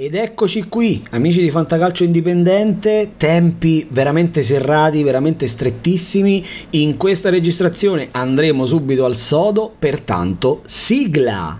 Ed eccoci qui, amici di Fantacalcio Indipendente, tempi veramente serrati, veramente strettissimi. In questa registrazione andremo subito al sodo, pertanto sigla!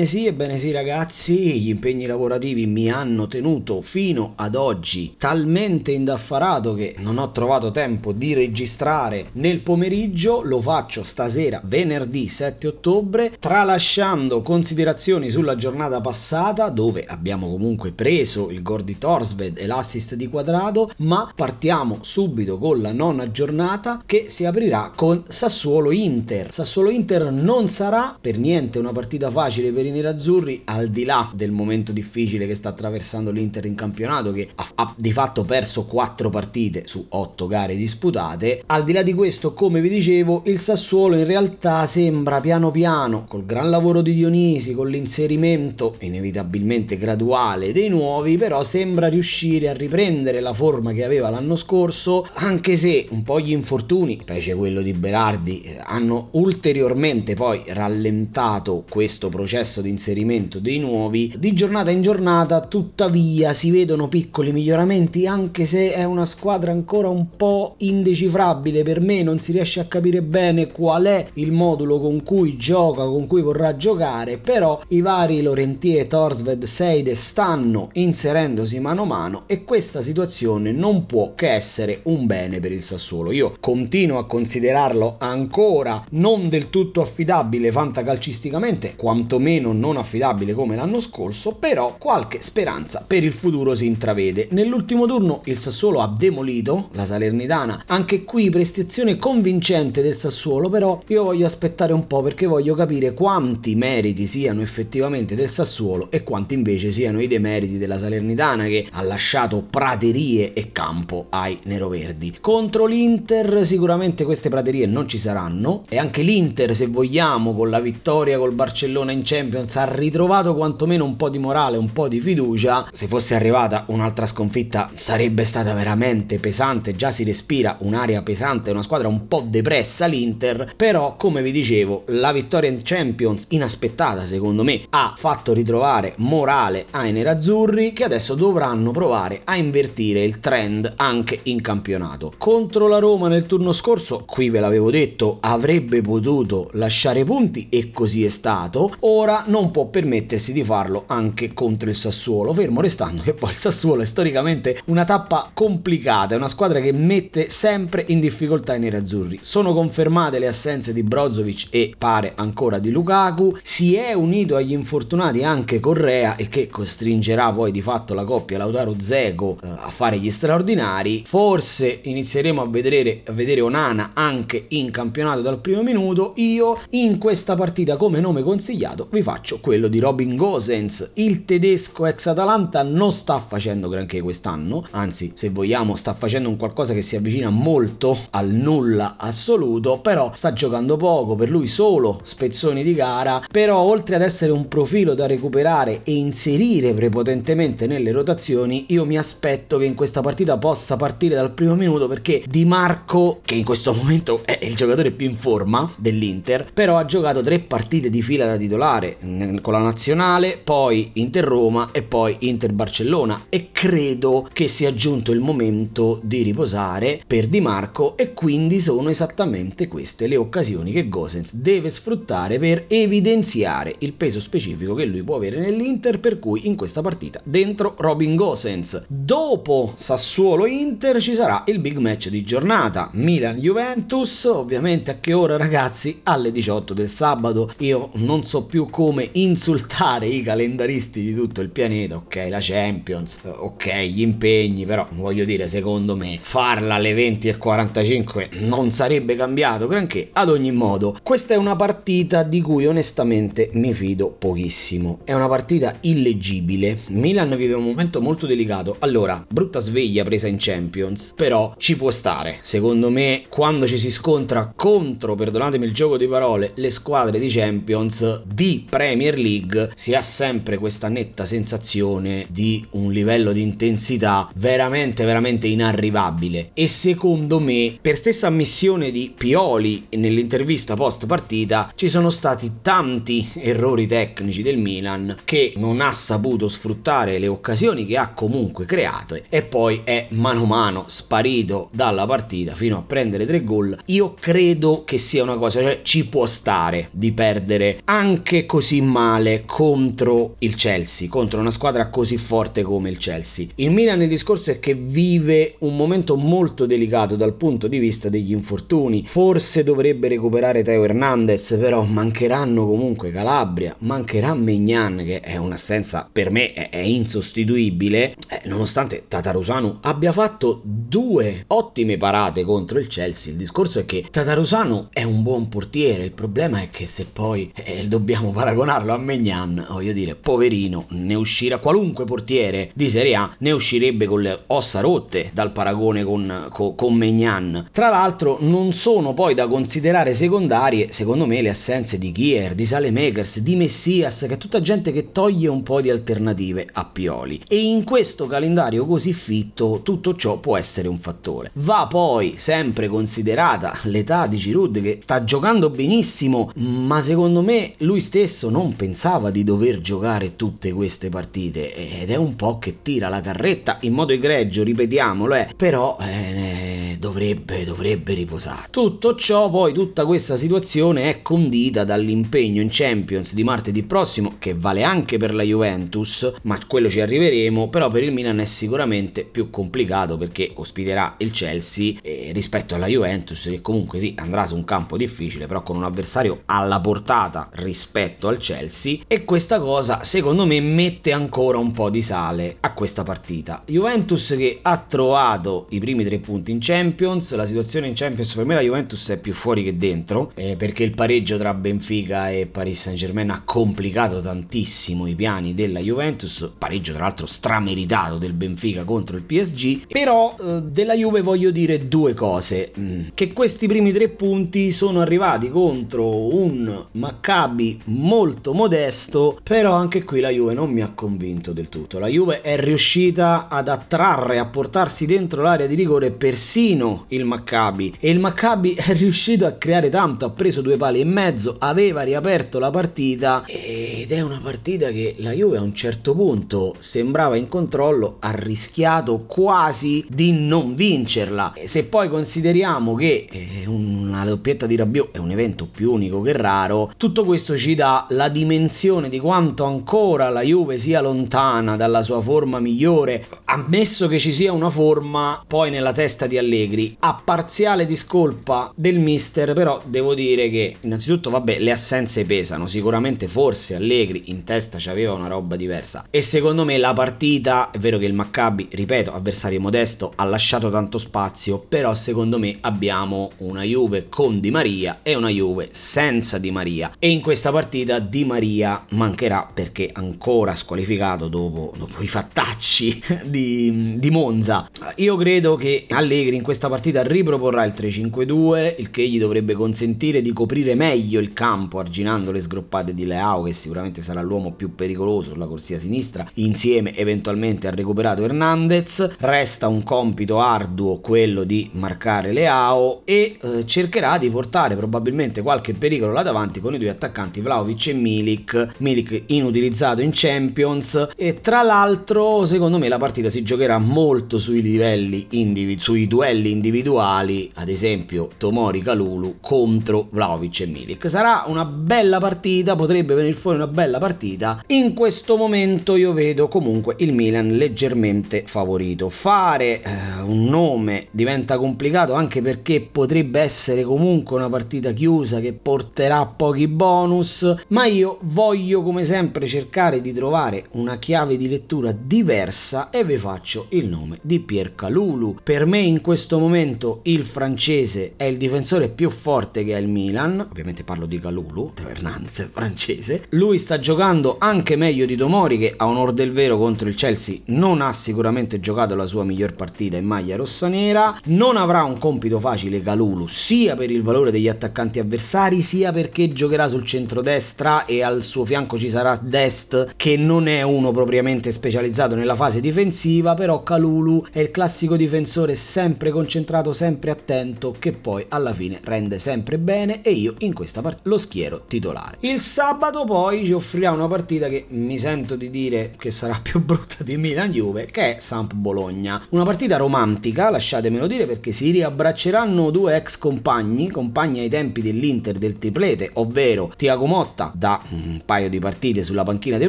Ebbene sì, ebbene sì ragazzi, gli impegni lavorativi mi hanno tenuto fino ad oggi talmente indaffarato che non ho trovato tempo di registrare nel pomeriggio, lo faccio stasera venerdì 7 ottobre, tralasciando considerazioni sulla giornata passata dove abbiamo comunque preso il gol Torsved e l'assist di quadrato, ma partiamo subito con la nona giornata che si aprirà con Sassuolo Inter. Sassuolo Inter non sarà per niente una partita facile per i nerazzurri al di là del momento difficile che sta attraversando l'Inter in campionato che ha, ha di fatto perso 4 partite su 8 gare disputate al di là di questo come vi dicevo il Sassuolo in realtà sembra piano piano col gran lavoro di Dionisi con l'inserimento inevitabilmente graduale dei nuovi però sembra riuscire a riprendere la forma che aveva l'anno scorso anche se un po' gli infortuni specie quello di Berardi eh, hanno ulteriormente poi rallentato questo processo processo di inserimento dei nuovi, di giornata in giornata tuttavia si vedono piccoli miglioramenti anche se è una squadra ancora un po' indecifrabile per me, non si riesce a capire bene qual è il modulo con cui gioca, con cui vorrà giocare, però i vari Lorentier, Torsved, Seide stanno inserendosi mano a mano e questa situazione non può che essere un bene per il Sassuolo. Io continuo a considerarlo ancora non del tutto affidabile fantacalcisticamente, quanto quantomeno non affidabile come l'anno scorso, però qualche speranza per il futuro si intravede. Nell'ultimo turno il Sassuolo ha demolito la Salernitana, anche qui prestazione convincente del Sassuolo, però io voglio aspettare un po' perché voglio capire quanti meriti siano effettivamente del Sassuolo e quanti invece siano i demeriti della Salernitana che ha lasciato praterie e campo ai neroverdi. Contro l'Inter sicuramente queste praterie non ci saranno e anche l'Inter se vogliamo con la vittoria col Barcellona in Champions ha ritrovato quantomeno un po' di morale, un po' di fiducia. Se fosse arrivata un'altra sconfitta sarebbe stata veramente pesante, già si respira un'area pesante, una squadra un po' depressa l'Inter, però come vi dicevo la vittoria in Champions inaspettata secondo me ha fatto ritrovare morale ai nerazzurri che adesso dovranno provare a invertire il trend anche in campionato. Contro la Roma nel turno scorso, qui ve l'avevo detto, avrebbe potuto lasciare punti e così è stato. Ora non può permettersi di farlo anche contro il Sassuolo, fermo restando che poi il Sassuolo è storicamente una tappa complicata, è una squadra che mette sempre in difficoltà i nerazzurri. Sono confermate le assenze di Brozovic e pare ancora di Lukaku, si è unito agli infortunati anche Correa, il che costringerà poi di fatto la coppia Lautaro Zego eh, a fare gli straordinari. Forse inizieremo a vedere, a vedere Onana anche in campionato dal primo minuto. Io in questa partita come nome consigliato vi faccio quello di Robin Gosens. Il tedesco ex Atalanta non sta facendo granché quest'anno, anzi se vogliamo sta facendo un qualcosa che si avvicina molto al nulla assoluto, però sta giocando poco, per lui solo spezzoni di gara, però oltre ad essere un profilo da recuperare e inserire prepotentemente nelle rotazioni, io mi aspetto che in questa partita possa partire dal primo minuto perché Di Marco, che in questo momento è il giocatore più in forma dell'Inter, però ha giocato tre partite di fila da titolare con la nazionale, poi Inter Roma e poi Inter Barcellona e credo che sia giunto il momento di riposare per Di Marco e quindi sono esattamente queste le occasioni che Gosens deve sfruttare per evidenziare il peso specifico che lui può avere nell'Inter per cui in questa partita dentro Robin Gosens. Dopo Sassuolo Inter ci sarà il big match di giornata Milan Juventus, ovviamente a che ora ragazzi? Alle 18 del sabato. Io non so più come insultare i calendaristi di tutto il pianeta, ok, la Champions, ok, gli impegni, però voglio dire, secondo me, farla alle 20.45 non sarebbe cambiato granché. Ad ogni modo, questa è una partita di cui onestamente mi fido pochissimo. È una partita illeggibile. Milan vive un momento molto delicato. Allora, brutta sveglia presa in Champions, però ci può stare. Secondo me, quando ci si scontra contro, perdonatemi il gioco di parole, le squadre di Champions di prendere Premier League si ha sempre questa netta sensazione di un livello di intensità veramente veramente inarrivabile. E secondo me per stessa ammissione di Pioli nell'intervista post partita ci sono stati tanti errori tecnici del Milan che non ha saputo sfruttare le occasioni che ha comunque create e poi è mano a mano sparito dalla partita fino a prendere tre gol. Io credo che sia una cosa cioè ci può stare di perdere anche così male contro il Chelsea contro una squadra così forte come il Chelsea. Il Milan il discorso è che vive un momento molto delicato dal punto di vista degli infortuni. Forse dovrebbe recuperare Teo Hernandez però mancheranno comunque Calabria mancherà Mignan che è un'assenza per me è, insostituibile. Eh, nonostante Tatarusanu abbia fatto due ottime parate contro il Chelsea il discorso è che Tatarusanu è un buon portiere il problema è che se poi eh, dobbiamo paragonarlo a Mignan voglio dire poverino ne uscirà qualunque portiere di Serie A ne uscirebbe con le ossa rotte dal paragone con, con, con Mignan tra l'altro non sono poi da considerare secondarie secondo me le assenze di Kier di Salemakers di Messias che è tutta gente che toglie un po' di alternative a Pioli. E in questo calendario così fitto tutto ciò può essere un fattore. Va poi sempre considerata l'età di Giroud che sta giocando benissimo ma secondo me lui stesso non pensava di dover giocare tutte queste partite ed è un po' che tira la carretta in modo egregio ripetiamolo eh, però eh, dovrebbe, dovrebbe riposare. Tutto ciò poi tutta questa situazione è condita dall'impegno in Champions di martedì prossimo che vale anche per la Juventus ma quello ci arriveremo però per il Milan è sicuramente più complicato perché ospiterà il Chelsea eh, rispetto alla Juventus che comunque sì andrà su un campo difficile però con un avversario alla portata rispetto al Chelsea e questa cosa secondo me mette ancora un po' di sale a questa partita. Juventus che ha trovato i primi tre punti in Champions la situazione in Champions per me la Juventus è più fuori che dentro eh, perché il pareggio tra Benfica e Paris Saint Germain ha complicato tantissimo i piani della Juventus pareggio tra l'altro strameritato del Benfica contro il PSG però eh, della Juve voglio dire due cose mm, che questi primi tre punti sono arrivati contro un Maccabi molto modesto però anche qui la Juve non mi ha convinto del tutto. La Juve è riuscita ad attrarre a portarsi dentro l'area di rigore persino il Maccabi. E il Maccabi è riuscito a creare tanto ha preso due pali e mezzo aveva riaperto la partita ed è una partita che la Juve a un certo punto sembrava in controllo ha rischiato quasi di non vincerla. Se poi consideriamo che eh, una doppietta di Rabiot è un evento più unico che raro tutto questo ci dà la dimensione di quanto ancora la Juve sia lontana dalla sua forma migliore ammesso che ci sia una forma poi nella testa di Allegri. A parziale discolpa del mister però devo dire che innanzitutto vabbè le assenze pesano. Sicuramente forse Allegri in testa c'aveva una roba diversa. E secondo me la partita è vero che il Maccabi ripeto avversario modesto ha lasciato tanto spazio però secondo me abbiamo una Juve con Di Maria e una Juve senza Di Maria. E in questa partita Di Maria mancherà perché ancora squalificato dopo, dopo i fattacci di, di Monza. Io credo che Allegri in questa partita riproporrà il 3-5-2 il che gli dovrebbe consentire di coprire meglio il campo arginando le sgroppate di Leao che sicuramente sarà l'uomo più pericoloso sulla corsia sinistra insieme eventualmente al recuperato Hernandez. Resta un compito arduo quello di marcare Leao e eh, cercherà di portare probabilmente qualche pericolo là davanti con i due attaccanti Vlaovic e Milik. Milik inutilizzato in Champions. E tra l'altro secondo me la partita si giocherà molto sui livelli individu- sui duelli individuali ad esempio Tomori Kalulu contro Vlaovic e Milik. Sarà una bella partita potrebbe venire fuori una bella partita. In questo momento io vedo comunque il Milan leggermente favorito. Fare eh, un nome diventa complicato anche perché potrebbe essere comunque una partita chiusa che porterà pochi bonus ma io voglio come sempre cercare di trovare una chiave di lettura diversa e vi faccio il nome di Pier Calulu per me in questo momento il francese è il difensore più forte che ha il Milan. Ovviamente parlo di Calulu Hernandez francese. Lui sta giocando anche meglio di Tomori che a onor del vero contro il Chelsea non ha sicuramente giocato la sua miglior partita in maglia rossonera. Non avrà un compito facile Calulu sia per il valore degli attaccanti avversari sia perché giocherà sul centrodestra sarà e al suo fianco ci sarà Dest che non è uno propriamente specializzato nella fase difensiva, però Calulu è il classico difensore sempre concentrato, sempre attento che poi alla fine rende sempre bene e io in questa partita lo schiero titolare. Il sabato poi ci offrirà una partita che mi sento di dire che sarà più brutta di Milan-Juve, che è Samp-Bologna. Una partita romantica, lasciatemelo dire, perché si riabbracceranno due ex compagni, compagni ai tempi dell'Inter del triplete, ovvero Tiago Motta da un paio di partite sulla panchina del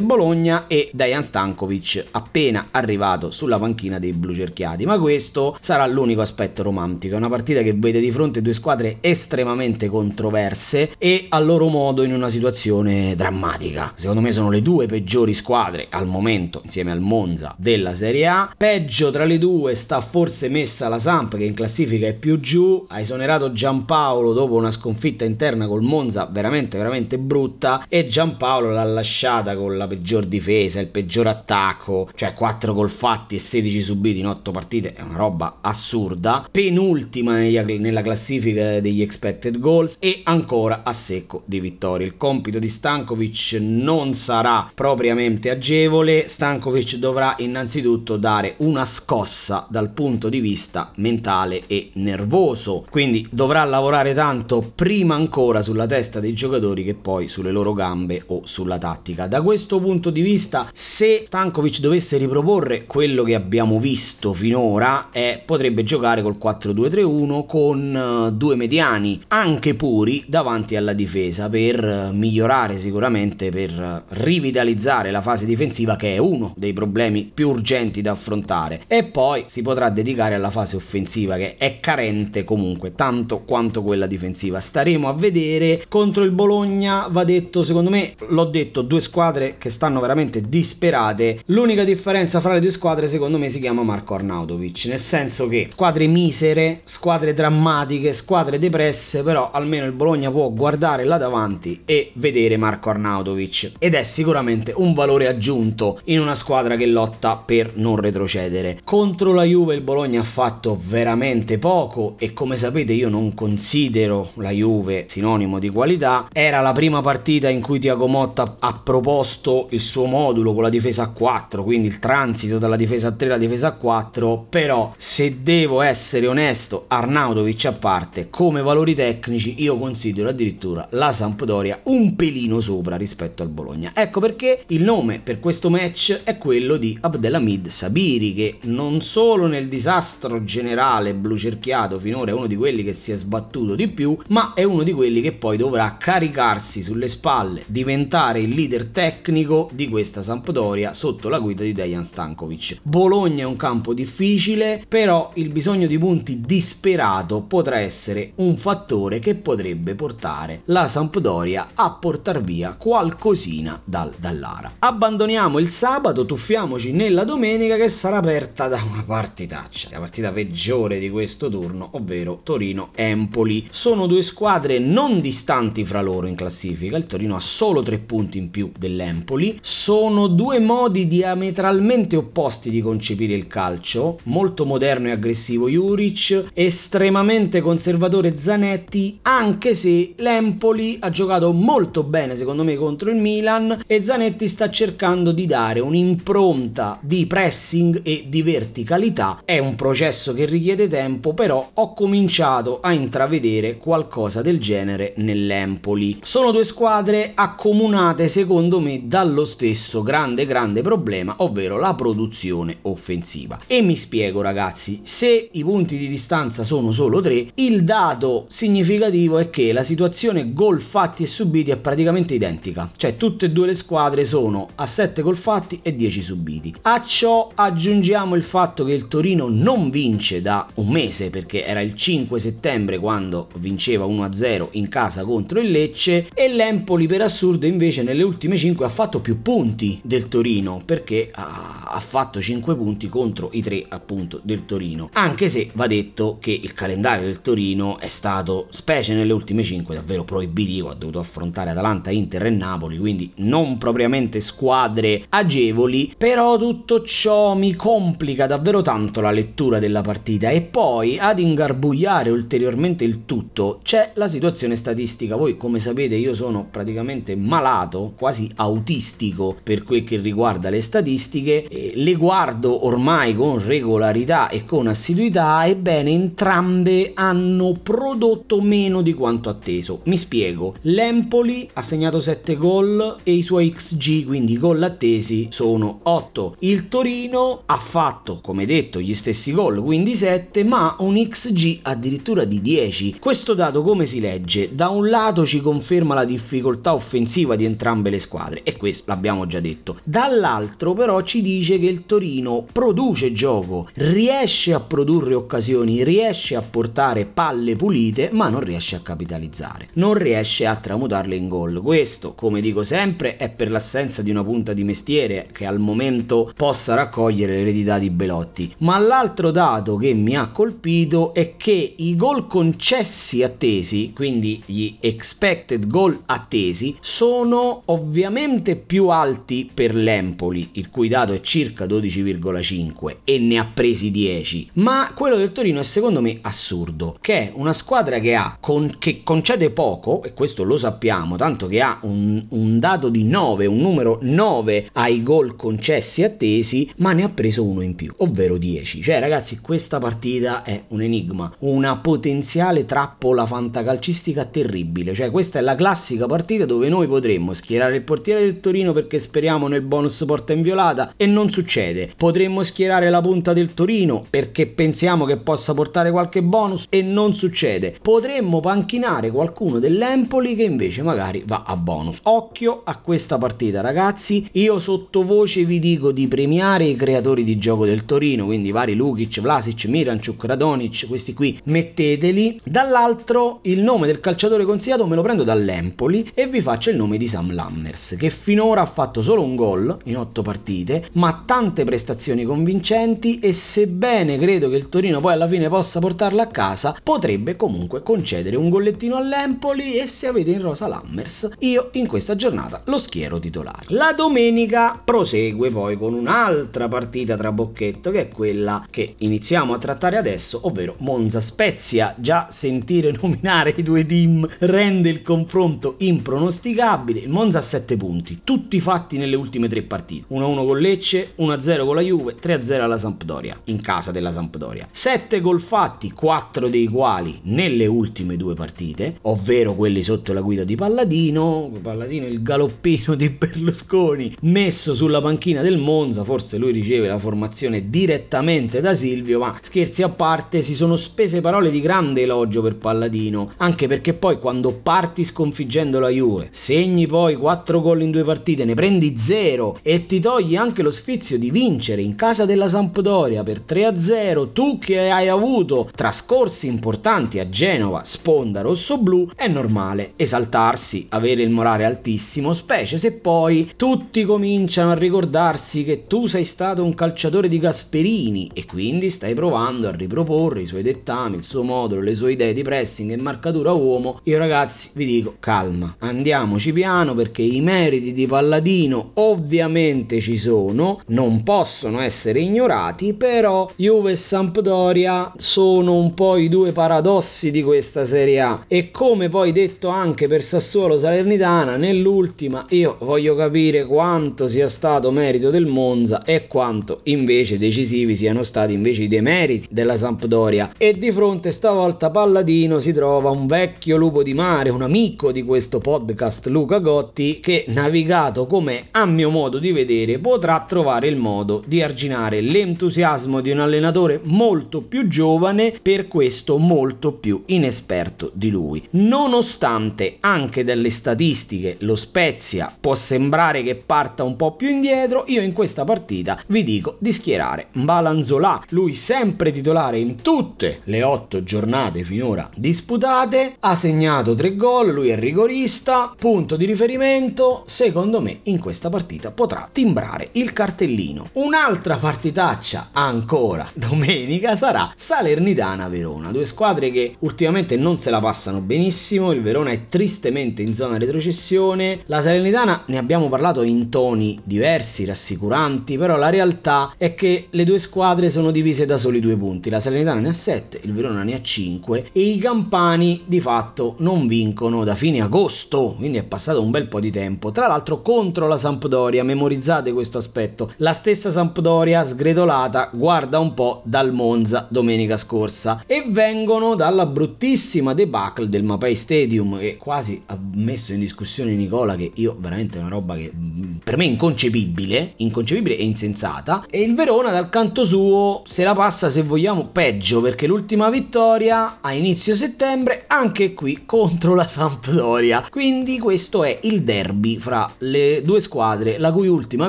Bologna e Dejan Stankovic appena arrivato sulla panchina dei blu cerchiati. Ma questo sarà l'unico aspetto romantico, è una partita che vede di fronte due squadre estremamente controverse e a loro modo in una situazione drammatica. Secondo me sono le due peggiori squadre al momento, insieme al Monza, della Serie A. Peggio tra le due sta forse messa la Samp che in classifica è più giù, ha esonerato Giampaolo dopo una sconfitta interna col Monza veramente veramente brutta e Giampaolo l'ha lasciata con la peggior difesa, il peggior attacco, cioè 4 gol fatti e 16 subiti in 8 partite, è una roba assurda. Penultima nella classifica degli expected goals e ancora a secco di vittorie. Il compito di Stankovic non sarà propriamente agevole, Stankovic dovrà innanzitutto dare una scossa dal punto di vista mentale e nervoso, quindi dovrà lavorare tanto prima ancora sulla testa dei giocatori che poi sulle loro gambe o sulla tattica. Da questo punto di vista, se Stankovic dovesse riproporre quello che abbiamo visto finora, eh, potrebbe giocare col 4-2-3-1 con uh, due mediani, anche puri, davanti alla difesa per uh, migliorare sicuramente, per uh, rivitalizzare la fase difensiva che è uno dei problemi più urgenti da affrontare e poi si potrà dedicare alla fase offensiva che è carente comunque tanto quanto quella difensiva. Staremo a vedere contro il Bologna va detto secondo me l'ho detto due squadre che stanno veramente disperate. L'unica differenza fra le due squadre secondo me si chiama Marco Arnautovic, nel senso che squadre misere, squadre drammatiche, squadre depresse, però almeno il Bologna può guardare là davanti e vedere Marco Arnautovic ed è sicuramente un valore aggiunto in una squadra che lotta per non retrocedere. Contro la Juve il Bologna ha fatto veramente poco e come sapete io non considero la Juve sinonimo di qualità. Era la prima partita in cui Tiago Motta ha proposto il suo modulo con la difesa a 4, quindi il transito dalla difesa a 3 alla difesa a 4, però se devo essere onesto, Arnautovic a parte, come valori tecnici io considero addirittura la Sampdoria un pelino sopra rispetto al Bologna. Ecco perché il nome per questo match è quello di Abdelhamid Sabiri che non solo nel disastro generale blu cerchiato finora è uno di quelli che si è sbattuto di più, ma è uno di quelli che poi dovrà caricarsi sulle spalle, diventare il leader tecnico di questa Sampdoria sotto la guida di Dejan Stankovic. Bologna è un campo difficile, però il bisogno di punti disperato potrà essere un fattore che potrebbe portare la Sampdoria a portar via qualcosina dal, dall'ara. Abbandoniamo il sabato, tuffiamoci nella domenica che sarà aperta da una partitaccia, la partita peggiore di questo turno, ovvero Torino-Empoli. Sono due squadre non distanti fra loro in classifica, il Torino ha solo tre punti in più dell'Empoli, sono due modi diametralmente opposti di concepire il calcio, molto moderno e aggressivo Juric, estremamente conservatore Zanetti, anche se l'Empoli ha giocato molto bene secondo me contro il Milan e Zanetti sta cercando di dare un'impronta di pressing e di verticalità. È un processo che richiede tempo, però ho cominciato a intravedere qualcosa del genere nell'Empoli. Sono due squadre accomunate secondo me dallo stesso grande grande problema, ovvero la produzione offensiva. E mi spiego ragazzi, se i punti di distanza sono solo 3, il dato significativo è che la situazione gol fatti e subiti è praticamente identica, cioè tutte e due le squadre sono a 7 gol fatti e 10 subiti. A ciò aggiungiamo il fatto che il Torino non vince da un mese perché era il 5 settembre quando vinceva 1-0 in casa contro il Lecce e l'Empoli per assurdo invece nelle ultime 5 ha fatto più punti del Torino perché ha fatto 5 punti contro i 3 appunto del Torino. Anche se va detto che il calendario del Torino è stato, specie nelle ultime 5, davvero proibitivo, ha dovuto affrontare Atalanta, Inter e Napoli, quindi non propriamente squadre agevoli, però tutto ciò mi complica davvero tanto la lettura della partita e poi ad ingarbugliare ulteriormente il tutto c'è la situazione statistica. Voi come sapete io sono praticamente praticamente malato, quasi autistico per quel che riguarda le statistiche, le guardo ormai con regolarità e con assiduità, ebbene entrambe hanno prodotto meno di quanto atteso. Mi spiego, l'Empoli ha segnato 7 gol e i suoi XG, quindi gol attesi, sono 8. Il Torino ha fatto, come detto, gli stessi gol, quindi 7, ma un XG addirittura di 10. Questo dato come si legge? Da un lato ci conferma la difficoltà offensiva di entrambe le squadre, e questo l'abbiamo già detto. Dall'altro però ci dice che il Torino produce gioco, riesce a produrre occasioni, riesce a portare palle pulite, ma non riesce a capitalizzare, non riesce a tramutarle in gol. Questo, come dico sempre, è per l'assenza di una punta di mestiere che al momento possa raccogliere l'eredità di Belotti. Ma l'altro dato che mi ha colpito è che i gol concessi attesi, quindi gli expected goal attesi, sono ovviamente più alti per l'Empoli, il cui dato è circa 12,5 e ne ha presi 10. Ma quello del Torino è secondo me assurdo, che è una squadra che ha con, che concede poco, e questo lo sappiamo, tanto che ha un, un dato di 9, un numero 9 ai gol concessi attesi, ma ne ha preso uno in più, ovvero 10. Cioè ragazzi, questa partita è un enigma, una potenziale trappola fantacalcistica terribile, cioè questa è la classica partita dove noi potremmo schierare il portiere del Torino perché speriamo nel bonus porta inviolata e non succede. Potremmo schierare la punta del Torino perché pensiamo che possa portare qualche bonus e non succede. Potremmo panchinare qualcuno dell'Empoli che invece magari va a bonus. Occhio a questa partita ragazzi, io sottovoce vi dico di premiare i creatori di gioco del Torino, quindi vari Lukic, Vlasic, Miranchuk, Radonic, questi qui metteteli. Dall'altro il nome del calciatore consigliato me lo prendo dall'Empoli e vi faccio il nome di Sam Lammers che finora ha fatto solo un gol in otto partite, ma tante prestazioni convincenti e sebbene credo che il Torino poi alla fine possa portarla a casa, potrebbe comunque concedere un gollettino all'Empoli e se avete in rosa Lammers, io in questa giornata lo schiero titolare. La domenica prosegue poi con un'altra partita tra bocchetto che è quella che iniziamo a trattare adesso, ovvero Monza Spezia. Già sentire nominare i due team rende il confronto impronosticabile. Il Monza ha 7 punti, tutti fatti nelle ultime tre partite. 1-1 con Lecce, 1-0 con la Juve, 3-0 alla Sampdoria, in casa della Sampdoria. 7 gol fatti, 4 dei quali nelle ultime due partite, ovvero quelli sotto la guida di Palladino, Palladino il galoppino di Berlusconi, messo sulla panchina del Monza, forse lui riceve la formazione direttamente da Silvio, ma scherzi a parte, si sono spese parole di grande elogio per Palladino, anche perché poi quando parti sconfiggendo la Juve, segni poi 4 gol in due partite, ne prendi 0 e ti togli anche lo sfizio di vincere in casa della Sampdoria per 3-0, tu che hai avuto trascorsi importanti a Genova, sponda rosso-blu, è normale esaltarsi, avere il morale altissimo, specie se poi tutti cominciano a ricordarsi che tu sei stato un calciatore di Gasperini e quindi stai provando a riproporre i suoi dettami, il suo modulo, le sue idee di pressing e marcatura uomo. Io ragazzi vi dico calma, andiamoci piano perché i meriti di Palladino ovviamente ci sono, non possono essere ignorati, però Juve e Sampdoria sono un po' i due paradossi di questa Serie A. E come poi detto anche per Sassuolo Salernitana nell'ultima io voglio capire quanto sia stato merito del Monza e quanto invece decisivi siano stati invece i demeriti della Sampdoria. E di fronte stavolta Palladino si trova un vecchio lupo di mare, un amico di questo podcast Luca Gotti che navigato come a mio modo di vedere potrà trovare il modo di arginare l'entusiasmo di un allenatore molto più giovane per questo molto più inesperto di lui. Nonostante anche dalle statistiche lo Spezia può sembrare che parta un po' più indietro, io in questa partita vi dico di schierare Balanzola, lui sempre titolare in tutte le otto giornate finora disputate, ha segnato tre gol, lui è rigorista, punto di riferimento, secondo me in questa partita potrà timbrare il cartellino. Un'altra partitaccia ancora domenica sarà Salernitana Verona, due squadre che ultimamente non se la passano benissimo, il Verona è tristemente in zona retrocessione, la Salernitana ne abbiamo parlato in toni diversi, rassicuranti, però la realtà è che le due squadre sono divise da soli due punti, la Salernitana ne ha 7, il Verona ne ha 5 e i campani di fatto non vincono da fine agosto oh, quindi è passato un bel po' di tempo. Tra l'altro contro la Sampdoria, memorizzate questo aspetto. La stessa Sampdoria sgretolata, guarda un po' dal Monza domenica scorsa e vengono dalla bruttissima debacle del Mapai Stadium che quasi ha messo in discussione Nicola che io veramente è una roba che mm, per me è inconcepibile, inconcepibile e insensata e il Verona dal canto suo se la passa se vogliamo peggio perché l'ultima vittoria a inizio settembre anche qui contro la Sampdoria. Quindi questo è il derby fra le due squadre la cui ultima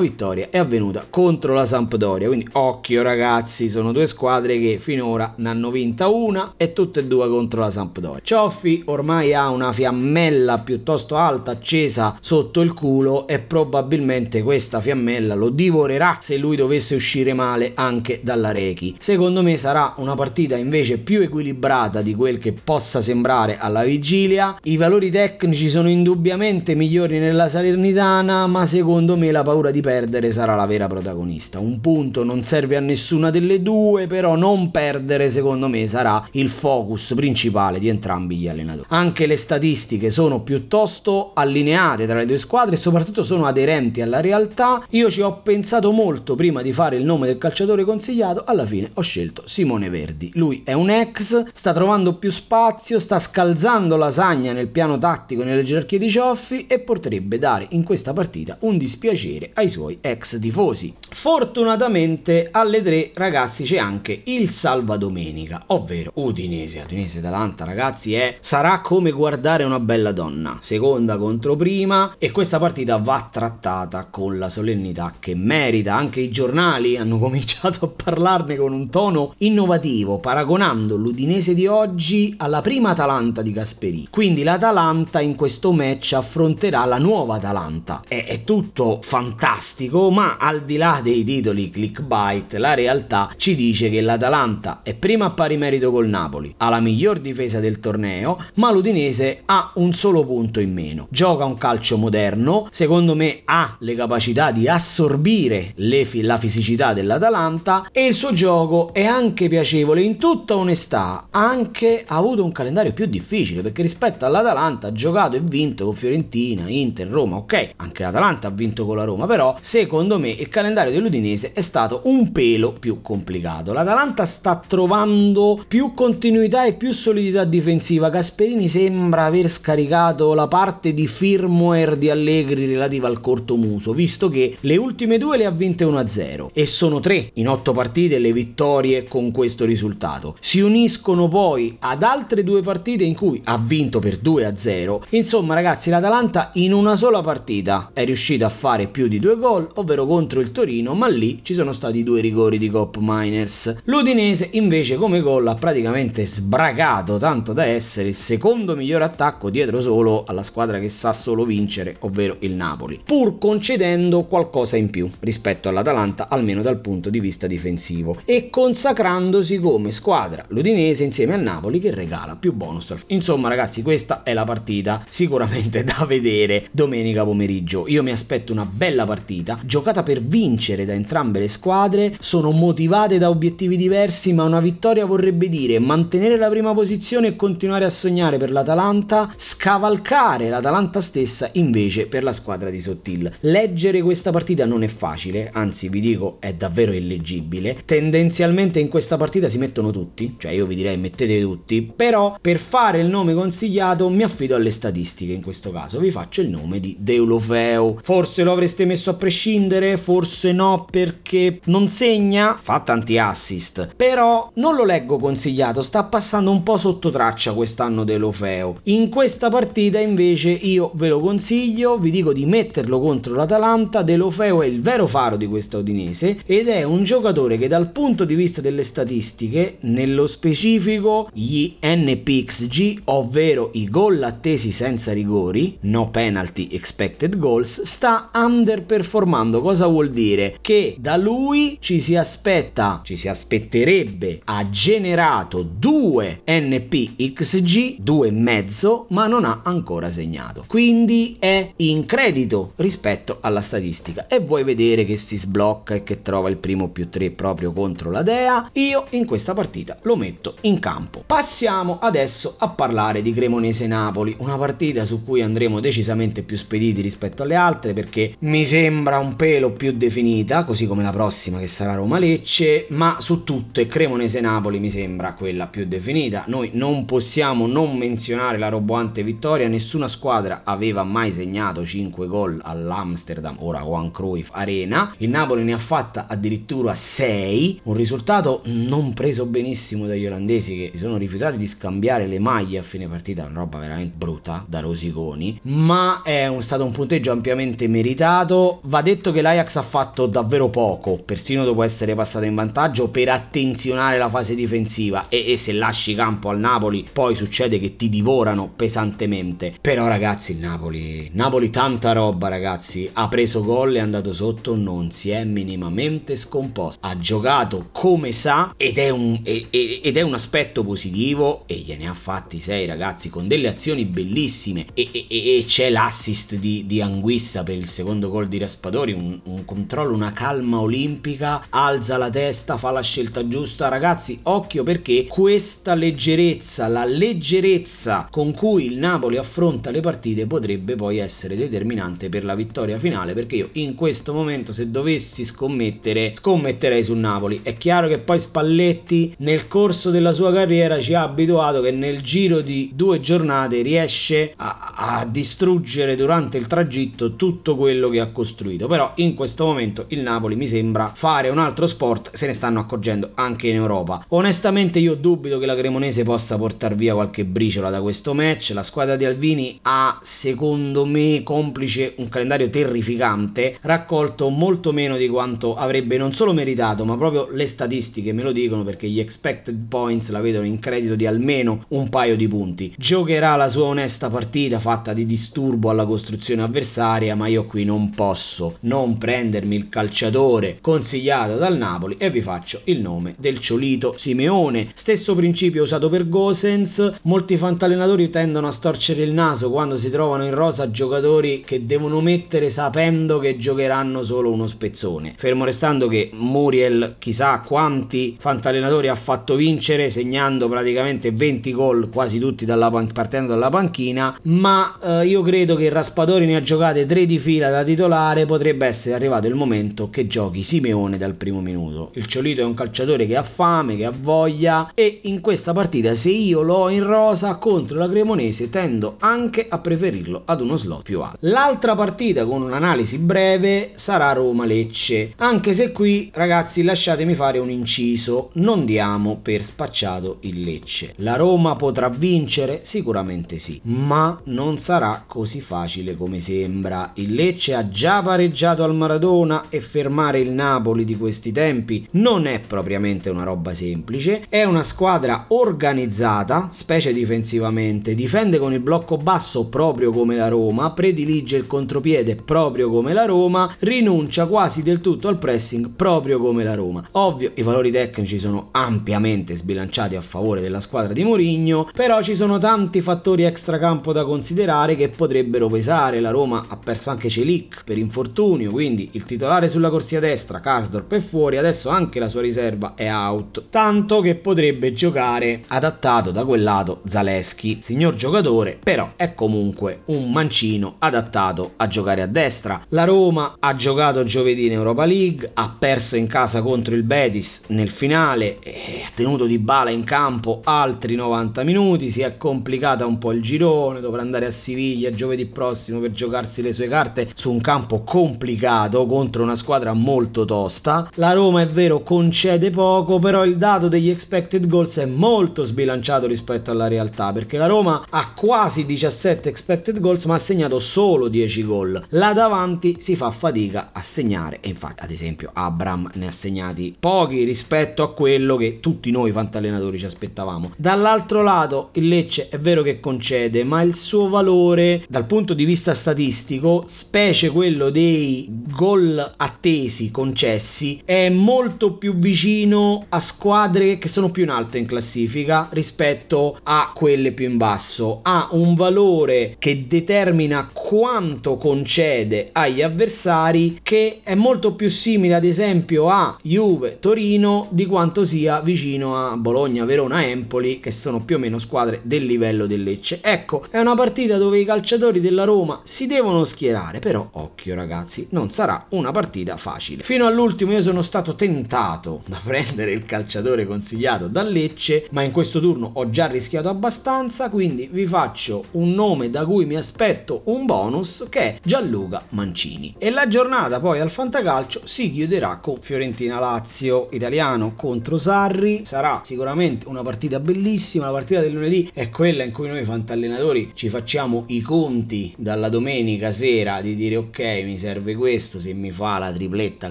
vittoria è avvenuta contro la Sampdoria. Quindi occhio ragazzi, sono due squadre che finora ne hanno vinta una e tutte e due contro la Sampdoria. Cioffi ormai ha una fiammella piuttosto alta accesa sotto il culo e probabilmente questa fiammella lo divorerà se lui dovesse uscire male anche dalla Rechi. Secondo me sarà una partita invece più equilibrata di quel che possa sembrare alla vigilia. I valori tecnici sono indubbiamente migliori nella Salernitana, ma secondo me la paura di perdere sarà la vera protagonista. Un punto non serve a nessuna delle due, però non perdere secondo me sarà il focus principale di entrambi gli allenatori. Anche le statistiche sono piuttosto allineate tra le due squadre e soprattutto sono aderenti alla realtà. Io ci ho pensato molto prima di fare il nome del calciatore consigliato, alla fine ho scelto Simone Verdi. Lui è un ex, sta trovando più spazio, sta scalzando lasagna nel piano tattico nelle gerarchie di Cioffi e potrebbe dare in questa partita un dispiacere ai suoi ex tifosi. Fortunatamente alle tre ragazzi c'è anche il salva domenica, ovvero Udinese. Udinese Atalanta ragazzi è sarà come guardare una bella donna, seconda contro prima e questa partita va trattata con la solennità che merita. Anche i giornali hanno cominciato a parlarne con un tono innovativo, paragonando l'Udinese di oggi alla prima Atalanta di Gasperi. Quindi l'Atalanta in questo match affronterà la nuova Atalanta. È, è tutto fantastico, ma al di là dei titoli clickbait, la realtà ci dice che l'Atalanta è prima a pari merito col Napoli, ha la miglior difesa del torneo, ma l'Udinese ha un solo punto in meno. Gioca un calcio moderno, secondo me ha le capacità di assorbire le, la fisicità dell'Atalanta e il suo gioco è anche piacevole in tutta onestà, ha anche avuto un calendario più difficile perché rispetto all'Atalanta ha giocato e vinto con Fiorentina, Inter, Roma, ok, anche l'Atalanta ha vinto con la Roma, però secondo me il calendario dell'Udinese è stato un pelo più complicato. L'Atalanta sta trovando più continuità e più solidità difensiva. Gasperini sembra aver scaricato la parte di firmware di Allegri relativa al corto muso, visto che le ultime due le ha vinte 1-0 e sono tre in otto partite le vittorie con questo risultato. Si uniscono poi ad altre due partite in cui ha vinto per 2-0. Insomma, ragazzi, l'Atalanta in una sola partita è riuscita a fare più di due gol, ovvero contro il Torino, ma lì ci sono stati due rigori di Cop Miners. L'Udinese invece come gol ha praticamente sbragato tanto da essere il secondo miglior attacco dietro solo alla squadra che sa solo vincere, ovvero il Napoli, pur concedendo qualcosa in più rispetto all'Atalanta, almeno dal punto di vista difensivo, e consacrandosi come squadra l'Udinese insieme al Napoli che regala più bonus. Insomma, ragazzi, questa è la partita sicuramente da vedere domenica pomeriggio. Io mi aspetto una bella partita, giocata per vincere da entrambe le squadre, sono motivate da obiettivi diversi, ma una vittoria vorrebbe dire mantenere la prima posizione e continuare a sognare per l'Atalanta, scavalcare l'Atalanta stessa invece per la squadra di Sottil. Leggere questa partita non è facile, anzi vi dico è davvero illeggibile. Tendenzialmente in questa partita si mettono tutti, cioè io vi direi mettete tutti, però per fare il nome consigliato mi affido alle statistiche in questo caso, vi faccio il nome di Deulofeu. Forse lo avreste messo a prescindere, forse no perché non segna, fa tanti assist, però non lo leggo consigliato, sta passando un po' sotto traccia quest'anno Deulofeu. In questa partita invece io ve lo consiglio, vi dico di metterlo contro l'Atalanta, Deulofeu è il vero faro di questa Udinese ed è un giocatore che dal punto di vista delle statistiche, nello specifico gli NPXG, ovvero i gol attesi senza rigori, no penalty expected goals, sta underperformando. Cosa vuol dire? Che da lui ci si aspetta, ci si aspetterebbe, ha generato due NPXG, due e mezzo, ma non ha ancora segnato. Quindi è in credito rispetto alla statistica e vuoi vedere che si sblocca e che trova il primo più 3 proprio contro la Dea, io in questa partita lo metto in campo. Passiamo adesso a parlare di Cremonese Napoli, una partita partita su cui andremo decisamente più spediti rispetto alle altre perché mi sembra un pelo più definita, così come la prossima che sarà Roma-Lecce, ma su tutte Cremonese-Napoli mi sembra quella più definita. Noi non possiamo non menzionare la roboante vittoria, nessuna squadra aveva mai segnato 5 gol all'Amsterdam, ora Juan Cruyff Arena, il Napoli ne ha fatta addirittura 6, un risultato non preso benissimo dagli olandesi che si sono rifiutati di scambiare le maglie a fine partita, una roba veramente brutta da rosiconi, ma è un, stato un punteggio ampiamente meritato. Va detto che l'Ajax ha fatto davvero poco, persino dopo essere passato in vantaggio, per attenzionare la fase difensiva. E, e se lasci campo al Napoli poi succede che ti divorano pesantemente. Però ragazzi il Napoli, Napoli tanta roba ragazzi, ha preso gol è andato sotto, non si è minimamente scomposto, ha giocato come sa ed è un, ed è un aspetto positivo e gliene ha fatti 6 ragazzi con delle azioni bellissime e, e, e c'è l'assist di, di, Anguissa per il secondo gol di Raspadori, un, un, controllo, una calma olimpica, alza la testa, fa la scelta giusta, ragazzi occhio perché questa leggerezza, la leggerezza con cui il Napoli affronta le partite potrebbe poi essere determinante per la vittoria finale perché io in questo momento se dovessi scommettere scommetterei sul Napoli, è chiaro che poi Spalletti nel corso della sua carriera ci ha abituato che nel giro di due giornate riesce a, a distruggere durante il tragitto tutto quello che ha costruito. Però in questo momento il Napoli mi sembra fare un altro sport, se ne stanno accorgendo anche in Europa. Onestamente io dubito che la Cremonese possa portare via qualche briciola da questo match. La squadra di Alvini ha secondo me complice un calendario terrificante, raccolto molto meno di quanto avrebbe non solo meritato, ma proprio le statistiche me lo dicono perché gli expected points la vedono in credito di almeno un paio di punti. Giocherà la sua onesta partita fatta di disturbo alla costruzione avversaria, ma io qui non posso non prendermi il calciatore consigliato dal Napoli e vi faccio il nome del Ciolito Simeone. Stesso principio usato per Gosens, molti fantallenatori tendono a storcere il naso quando si trovano in rosa giocatori che devono mettere sapendo che giocheranno solo uno spezzone. Fermo restando che Muriel chissà quanti fantallenatori ha fatto vincere segnando praticamente 20 gol quasi tutti dalla partendo dalla panchina, ma eh, io credo che Raspadori ne ha giocate 3 di fila da titolare, potrebbe essere arrivato il momento che giochi Simeone dal primo minuto. Il Ciolito è un calciatore che ha fame, che ha voglia e in questa partita se io lo ho in rosa contro la Cremonese tendo anche a preferirlo ad uno slot più alto. L'altra partita con un'analisi breve sarà Roma-Lecce, anche se qui ragazzi lasciatemi fare un inciso, non diamo per spacciato il Lecce. La Roma potrà vincere? Sicuramente sì, ma non sarà così facile come sembra. Il Lecce ha già pareggiato al Maradona e fermare il Napoli di questi tempi non è propriamente una roba semplice. È una squadra organizzata, specie difensivamente, difende con il blocco basso proprio come la Roma, predilige il contropiede proprio come la Roma, rinuncia quasi del tutto al pressing proprio come la Roma. Ovvio, i valori tecnici sono ampiamente sbilanciati a favore della squadra di Mourinho, però ci sono tanti fattori extracampo da considerare che potrebbero pesare. La Roma ha perso anche Celic per infortunio, quindi il titolare sulla corsia destra, Karsdorp è fuori, adesso anche la sua riserva è out, tanto che potrebbe giocare adattato da quel lato Zaleschi, signor giocatore, però è comunque un mancino adattato a giocare a destra. La Roma ha giocato giovedì in Europa League, ha perso in casa contro il Betis nel finale, ha tenuto di bala in campo altri 90 minuti, si è complicata un po' il girone, dovrà andare a Siviglia giovedì prossimo per giocarsi le sue carte su un campo complicato contro una squadra molto tosta. La Roma è vero concede poco, però il dato degli expected goals è molto sbilanciato rispetto alla realtà, perché la Roma ha quasi 17 expected goals ma ha segnato solo 10 gol. Là davanti si fa fatica a segnare e infatti ad esempio Abram ne ha segnati pochi rispetto a quello che tutti noi fantallenatori ci aspettavamo. Dall'altro lato il Lecce è vero che concede, ma il suo valore dal punto di vista statistico, specie quello dei gol attesi concessi, è molto più vicino a squadre che sono più in alto in classifica rispetto a quelle più in basso. Ha un valore che determina quanto concede agli avversari che è molto più simile ad esempio a Juve, Torino di quanto sia vicino a Bologna, Verona, Empoli che sono più o meno squadre del livello del Lecce. Ecco, è una partita dove i calciatori della Roma si devono schierare, però occhio ragazzi, non sarà una partita facile. Fino all'ultimo io sono stato tentato da prendere il calciatore consigliato da Lecce, ma in questo turno ho già rischiato abbastanza, quindi vi faccio un nome da cui mi aspetto un bonus che è Gianluca Mancini. E la giornata poi al Fantacalcio si chiuderà con Fiorentina-Lazio italiano contro Sarri, sarà sicuramente una partita bellissima, la partita del lunedì è quella in cui noi fantallenatori ci facciamo i conti dalla domenica sera di dire ok mi serve questo, se mi fa la tripletta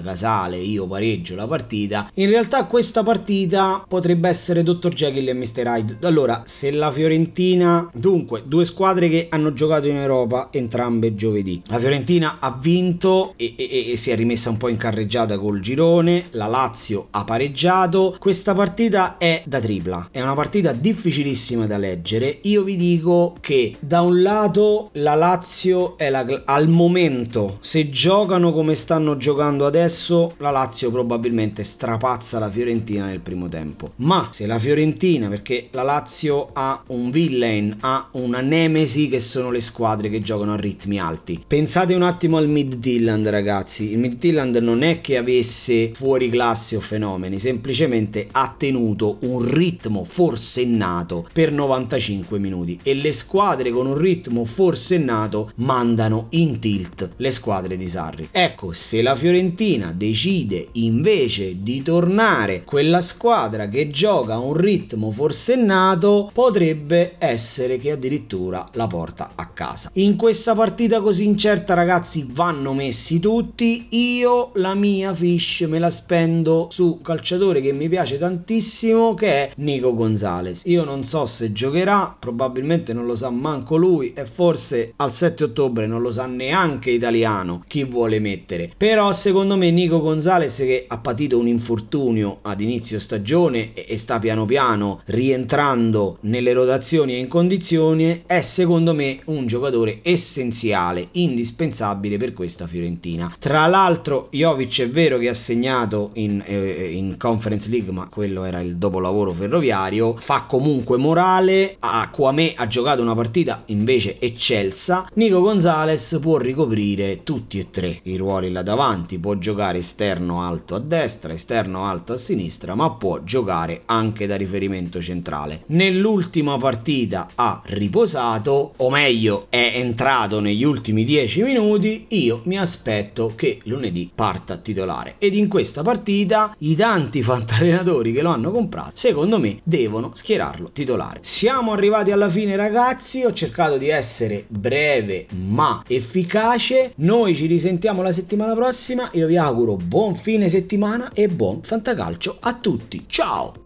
casale io pareggio la partita. In realtà questa partita potrebbe essere Dr. Jekyll e Mr. Hyde. Allora, se la Fiorentina, dunque, due squadre che hanno giocato in Europa entrambe giovedì. La Fiorentina ha vinto e, e, e si è rimessa un po' in carreggiata col girone, la Lazio ha pareggiato. Questa partita è da tripla, è una partita difficilissima da leggere. Io vi dico che da un lato la Lazio è la, al momento, se giocano come stanno giocando adesso, la Lazio probabilmente strapazza la Fiorentina nel primo tempo. Ma se la Fiorentina, perché la Lazio ha un villain, ha una nemesi che sono le squadre che giocano a ritmi alti. Pensate un attimo al Midtjylland ragazzi, il Midtjylland non è che avesse fuori classe o fenomeni, semplicemente ha tenuto un ritmo forsennato per 95 minuti e le squadre con un ritmo forsennato mandano in tilt le squadre di Sarri. Ecco, se la Fiorentina decide invece di tornare quella squadra che gioca a un ritmo forsennato, potrebbe essere che addirittura la porta a casa. In questa partita così incerta, ragazzi, vanno messi tutti. Io la mia fish me la spendo su calciatore che mi piace tantissimo, che è Nico Gonzalez. Io non so se giocherà, probabilmente non lo sa manco lui e forse al 7 ottobre non lo sa neanche italiano chi vuole mettere. Però secondo me Nico Gonzalez che ha patito un infortunio ad inizio stagione e sta piano piano rientrando nelle rotazioni e in condizioni è secondo me un giocatore essenziale, indispensabile per questa Fiorentina. Tra l'altro Jovic è vero che ha segnato in, eh, in Conference League, ma quello era il dopolavoro ferroviario, fa comunque morale, Aquame ha giocato una partita invece eccelsa, Nico Gonzalez può ricoprire tutti e tre i ruoli là davanti, può giocare esterno alto a destra, esterno alto a sinistra, ma può giocare anche da riferimento centrale. Nell'ultima partita ha riposato, o meglio è entrato negli ultimi 10 minuti, io mi aspetto che lunedì parta titolare ed in questa partita i tanti fantallenatori che lo hanno comprato secondo me devono schierarlo titolare. Siamo arrivati alla fine ragazzi, ho cercato di essere breve ma efficace, noi ci risentiamo la settimana prossima, io vi auguro buon fine settimana e buon fantacalcio a tutti, ciao!